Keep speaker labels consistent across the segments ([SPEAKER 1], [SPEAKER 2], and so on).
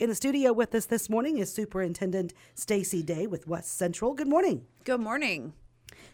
[SPEAKER 1] In the studio with us this morning is Superintendent Stacey Day with West Central. Good morning.
[SPEAKER 2] Good morning.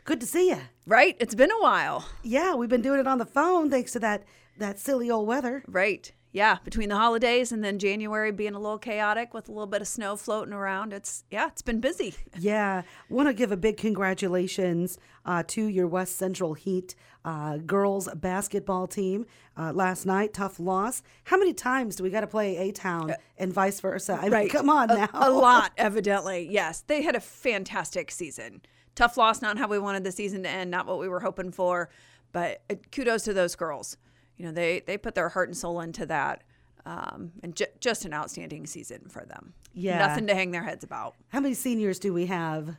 [SPEAKER 1] Good to see you.
[SPEAKER 2] Right? It's been a while.
[SPEAKER 1] Yeah, we've been doing it on the phone thanks to that that silly old weather.
[SPEAKER 2] Right. Yeah, between the holidays and then January being a little chaotic with a little bit of snow floating around, it's yeah, it's been busy.
[SPEAKER 1] Yeah, want to give a big congratulations uh, to your West Central Heat uh, girls basketball team uh, last night. Tough loss. How many times do we got to play A Town and vice versa? I mean,
[SPEAKER 2] Right.
[SPEAKER 1] come on
[SPEAKER 2] A-
[SPEAKER 1] now.
[SPEAKER 2] A, lot, evidently. Yes, they had a fantastic season. Tough loss, not how we wanted the season to end, not what we were hoping for, but uh, kudos to those girls. You know, they they put their heart and soul into that. Um, and ju- just an outstanding season for them.
[SPEAKER 1] Yeah.
[SPEAKER 2] Nothing to hang their heads about.
[SPEAKER 1] How many seniors do we have?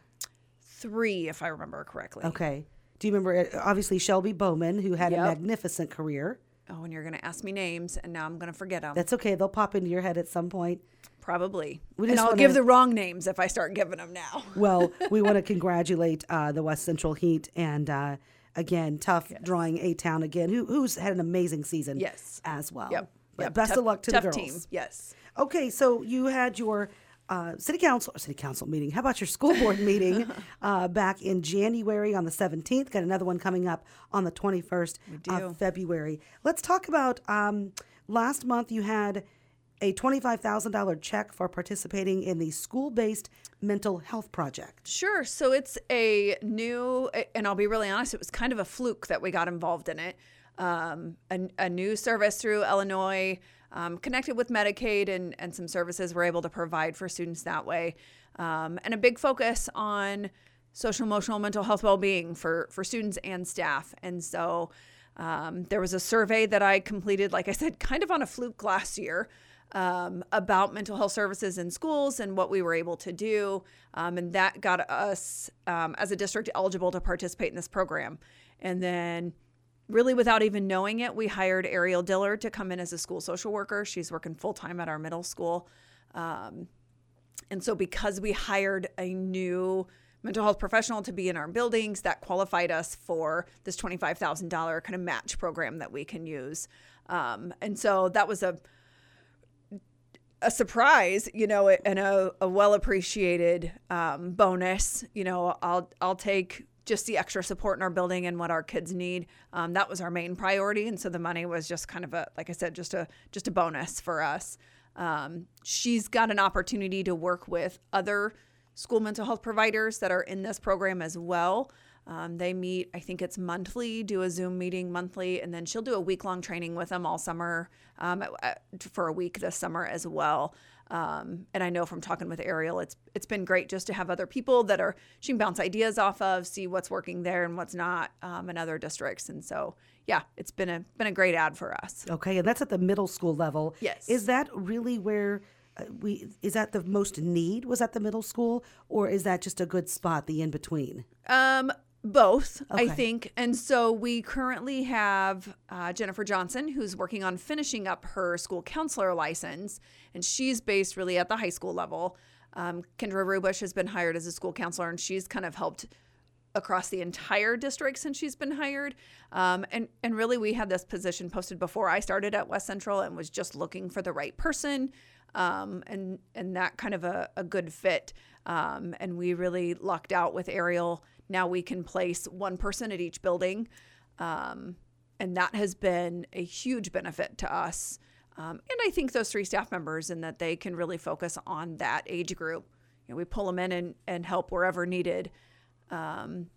[SPEAKER 2] Three, if I remember correctly.
[SPEAKER 1] Okay. Do you remember? uh, Obviously, Shelby Bowman, who had a magnificent career.
[SPEAKER 2] Oh, and you're going to ask me names, and now I'm going to forget them.
[SPEAKER 1] That's okay. They'll pop into your head at some point.
[SPEAKER 2] Probably.
[SPEAKER 1] We
[SPEAKER 2] and I'll
[SPEAKER 1] wanna-
[SPEAKER 2] give the wrong names if I start giving them now.
[SPEAKER 1] Well, we want to congratulate uh, the West Central Heat and uh, again, tough drawing A Town again, who, who's had an amazing season
[SPEAKER 2] Yes.
[SPEAKER 1] as well.
[SPEAKER 2] Yep.
[SPEAKER 1] But
[SPEAKER 2] yep.
[SPEAKER 1] best
[SPEAKER 2] Tough-
[SPEAKER 1] of luck to the girls.
[SPEAKER 2] team. Yes.
[SPEAKER 1] Okay, so you had your uh, city council or city council meeting. How about your school board meeting uh, back in January on the seventeenth? Got another one coming up on the twenty first of February. Let's talk about um, last month. You had a twenty five thousand dollar check for participating in the school based mental health project.
[SPEAKER 2] Sure. So it's a new, and I'll be really honest, it was kind of a fluke that we got involved in it. Um, a, a new service through Illinois, um, connected with Medicaid and, and some services we're able to provide for students that way. Um, and a big focus on social, emotional, mental health well being for, for students and staff. And so um, there was a survey that I completed, like I said, kind of on a fluke last year um, about mental health services in schools and what we were able to do. Um, and that got us um, as a district eligible to participate in this program. And then, really without even knowing it, we hired Ariel Dillard to come in as a school social worker. She's working full time at our middle school. Um, and so, because we hired a new mental health professional to be in our buildings, that qualified us for this $25,000 kind of match program that we can use. Um, and so, that was a a surprise, you know, and a, a well appreciated um, bonus. You know, I'll I'll take just the extra support in our building and what our kids need. Um, that was our main priority, and so the money was just kind of a, like I said, just a just a bonus for us. Um, she's got an opportunity to work with other school mental health providers that are in this program as well. Um, they meet, I think it's monthly, do a Zoom meeting monthly, and then she'll do a week long training with them all summer um, for a week this summer as well. Um, and I know from talking with Ariel, it's it's been great just to have other people that are she can bounce ideas off of, see what's working there and what's not um, in other districts. And so, yeah, it's been a been a great ad for us.
[SPEAKER 1] Okay, and that's at the middle school level.
[SPEAKER 2] Yes.
[SPEAKER 1] Is that really where uh, we is that the most need was at the middle school or is that just a good spot the in between?
[SPEAKER 2] Um, both, I think. And so we currently have uh, Jennifer Johnson, who's working on finishing up her school counselor license, and she's based really at the high school level. Um, Kendra Rubush has been hired as a school counselor, and she's kind of helped across the entire district since she's been hired. Um, and and really, we had this position posted before I started at West Central, and was just looking for the right person, um, and and that kind of a, a good fit. Um, and we really lucked out with Ariel. Now we can place one person at each building, um, and that has been a huge benefit to us. Um, and I think those three staff members, and that they can really focus on that age group. You know, we pull them in and, and help wherever needed. Um,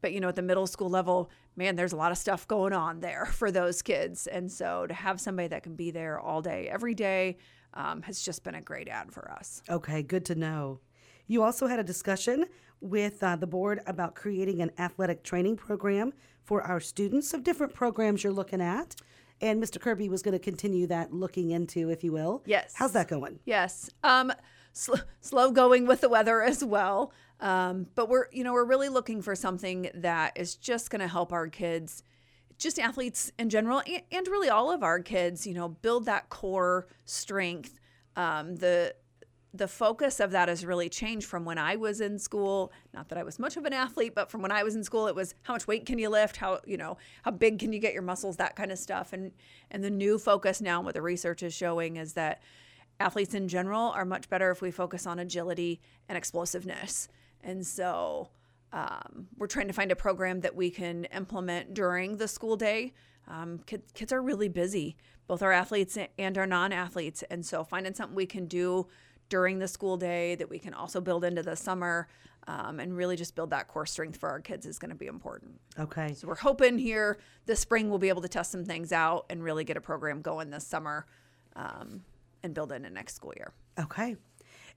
[SPEAKER 2] but you know, at the middle school level, man, there's a lot of stuff going on there for those kids, and so to have somebody that can be there all day, every day, um, has just been a great ad for us.
[SPEAKER 1] Okay, good to know. You also had a discussion with uh, the board about creating an athletic training program for our students of different programs you're looking at. And Mr. Kirby was going to continue that looking into, if you will.
[SPEAKER 2] Yes.
[SPEAKER 1] How's that going?
[SPEAKER 2] Yes. Um, sl- slow going with the weather as well. Um, but we're, you know, we're really looking for something that is just going to help our kids, just athletes in general, and, and really all of our kids, you know, build that core strength. Um, the the focus of that has really changed from when I was in school. Not that I was much of an athlete, but from when I was in school, it was how much weight can you lift? How you know how big can you get your muscles? That kind of stuff. And and the new focus now, what the research is showing, is that athletes in general are much better if we focus on agility and explosiveness. And so um, we're trying to find a program that we can implement during the school day. Um, kids, kids are really busy, both our athletes and our non athletes. And so finding something we can do during the school day that we can also build into the summer um, and really just build that core strength for our kids is going to be important.
[SPEAKER 1] Okay.
[SPEAKER 2] So we're hoping here this spring we'll be able to test some things out and really get a program going this summer um, and build in the next school year.
[SPEAKER 1] Okay.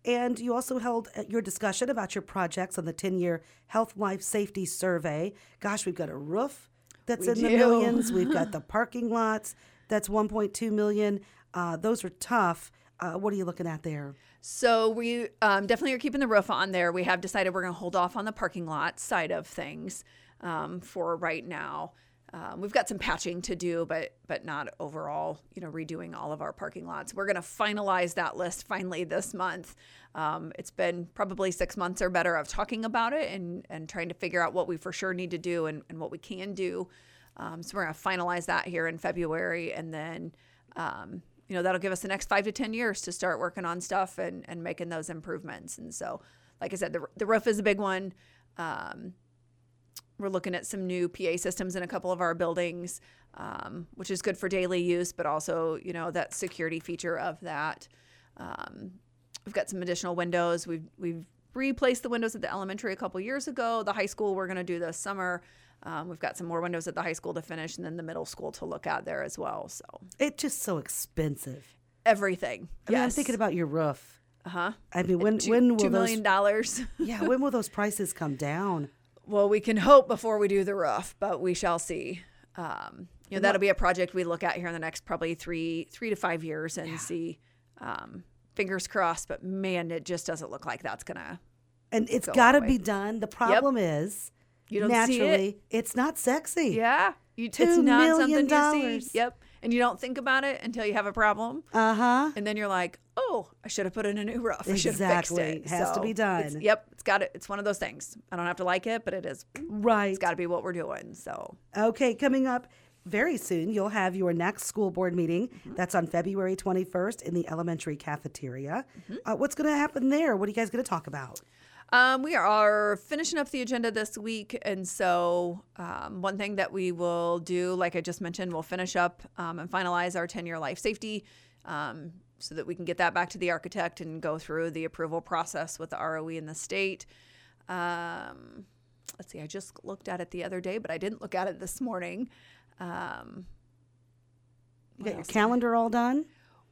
[SPEAKER 1] And you also held uh, your discussion about your projects on the 10 year Health Life Safety Survey. Gosh, we've got a roof that's
[SPEAKER 2] We
[SPEAKER 1] in the millions, we've got the parking lots that's 1.2 million. Uh, those are tough. Uh, what are you looking at there?
[SPEAKER 2] So we um, definitely are keeping the roof on there. We have decided we're going to hold off on the parking lot side of things um, for right now. Um, we've got some patching to do, but but not overall, you know, redoing all of our parking lots. We're going to finalize that list finally this month. Um, it's been probably six months or better of talking about it and and trying to figure out what we for sure need to do and, and what we can do. Um, so we're going to finalize that here in February, and then um, you know that'll give us the next five to ten years to start working on stuff and and making those improvements. And so, like I said, the the roof is a big one. Um, we're looking at some new PA systems in a couple of our buildings, um, which is good for daily use, but also you know that security feature of that. Um, we've got some additional windows. We've we've replaced the windows at the elementary a couple years ago. The high school we're going to do this summer. Um, we've got some more windows at the high school to finish, and then the middle school to look at there as well. So
[SPEAKER 1] It's just so expensive.
[SPEAKER 2] everything.
[SPEAKER 1] I mean, I'm thinking about your roof.
[SPEAKER 2] Uh huh.
[SPEAKER 1] I mean, when
[SPEAKER 2] Two,
[SPEAKER 1] when will
[SPEAKER 2] two
[SPEAKER 1] those
[SPEAKER 2] million dollars?
[SPEAKER 1] yeah when will those prices come down?
[SPEAKER 2] Well, we can hope before we do the roof, but we shall see. Um, you know, that'll be a project we look at here in the next probably three three to five years and see. Um, fingers crossed, but man, it just doesn't look like that's gonna.
[SPEAKER 1] And it's
[SPEAKER 2] Go
[SPEAKER 1] got to be done. The problem is
[SPEAKER 2] You don't see it.
[SPEAKER 1] naturally it's not sexy.
[SPEAKER 2] Yeah, you,
[SPEAKER 1] Two
[SPEAKER 2] it's not
[SPEAKER 1] million
[SPEAKER 2] something you
[SPEAKER 1] dollars.
[SPEAKER 2] see. Yep, and you don't think about it until you have a problem,
[SPEAKER 1] Uh huh.
[SPEAKER 2] and then you're like, "Oh, I should have put in a new roof. I should have
[SPEAKER 1] Exactly.
[SPEAKER 2] fixed it."
[SPEAKER 1] it Has to be
[SPEAKER 2] it's-
[SPEAKER 1] done.
[SPEAKER 2] yep, it's got it. It's one of those things. I don't have to like it, but it is.
[SPEAKER 1] Right.
[SPEAKER 2] It's got to be what we're doing. So
[SPEAKER 1] Okay, coming up very soon, you'll have your next school board meeting.
[SPEAKER 2] Mm-hmm.
[SPEAKER 1] That's on February 21st in the elementary cafeteria.
[SPEAKER 2] Mm-hmm.
[SPEAKER 1] Uh, what's going to happen there? What are you guys going to talk about?
[SPEAKER 2] Um, we are finishing up the agenda this week, and so um, one thing that we will do, like I just mentioned, we'll finish up um, and finalize our 10-year life safety, um, so that we can get that back to the architect and go through the approval process with the ROE in the state. Um, let's see, I just looked at it the other day, but I didn't look at it this morning. Um,
[SPEAKER 1] You got your calendar all done?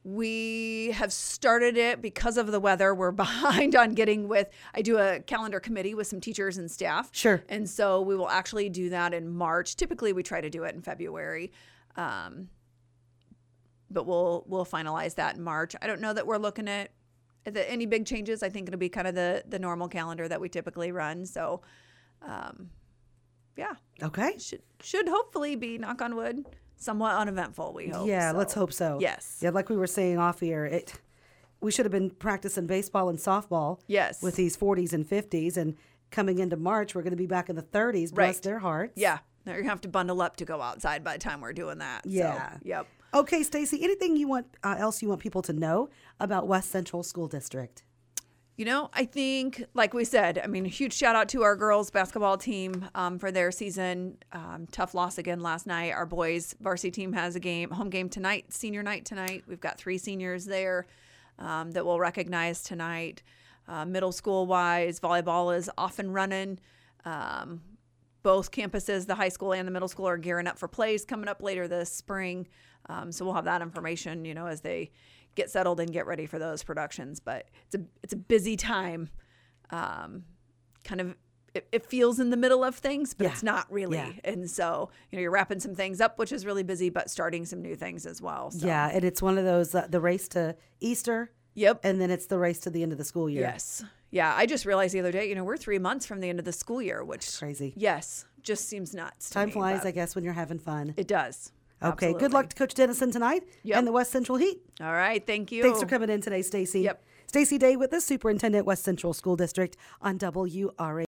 [SPEAKER 2] We have started it because of the weather. We're behind on getting with. I do a calendar committee with some teachers and staff.
[SPEAKER 1] Sure.
[SPEAKER 2] And so we will actually do that in March. Typically, we try to do it in February. Um, but we'll we'll finalize that in March. I don't know that we're looking at, at the, any big changes. I think it'll be kind of the the normal calendar that we typically run. So, um, yeah,
[SPEAKER 1] Okay.
[SPEAKER 2] should should hopefully be knock on wood somewhat uneventful. We hope.
[SPEAKER 1] yeah, let's hope so.
[SPEAKER 2] Yes.
[SPEAKER 1] Yeah, like we were saying off here, it we should have been practicing baseball and softball
[SPEAKER 2] Yes.
[SPEAKER 1] with these 40s and 50s and coming into March we're going to be back in the 30s, bless
[SPEAKER 2] Right.
[SPEAKER 1] their hearts.
[SPEAKER 2] Yeah, now you're gonna have to bundle up to go outside by the time we're doing that. So,
[SPEAKER 1] Yeah.
[SPEAKER 2] yep.
[SPEAKER 1] Okay, Stacey, anything you want uh, else you want people to know about West Central School District?
[SPEAKER 2] You know, I think, like we said, I mean, a huge shout out to our girls basketball team um, for their season. Um, tough loss again last night. Our boys varsity team has a game, home game tonight, senior night tonight. We've got three seniors there um, that we'll recognize tonight. Uh, middle school wise, volleyball is off and running. Um, both campuses, the high school and the middle school, are gearing up for plays coming up later this spring. Um, so we'll have that information, you know, as they get settled and get ready for those productions. But it's a it's a busy time. Um, kind of it, it feels in the middle of things, but
[SPEAKER 1] Yeah.
[SPEAKER 2] it's not really.
[SPEAKER 1] Yeah.
[SPEAKER 2] And so you know you're wrapping some things up, which is really busy, but starting some new things as well. So.
[SPEAKER 1] Yeah, and it's one of those uh, the race to Easter,
[SPEAKER 2] Yep.
[SPEAKER 1] and then it's the race to the end of the school year.
[SPEAKER 2] Yes. Yeah. I just realized the other day, you know, we're three months from the end of the school year, which is
[SPEAKER 1] Crazy.
[SPEAKER 2] yes, just seems nuts.
[SPEAKER 1] Time
[SPEAKER 2] me,
[SPEAKER 1] flies, I guess, when you're having fun.
[SPEAKER 2] It does.
[SPEAKER 1] Okay, good luck to Coach Dennison tonight
[SPEAKER 2] Yep.
[SPEAKER 1] and the West Central Heat.
[SPEAKER 2] All right. Thank you.
[SPEAKER 1] Thanks for coming in today, Stacey.
[SPEAKER 2] Yep.
[SPEAKER 1] Stacey Day with the Superintendent West Central School District on WRA.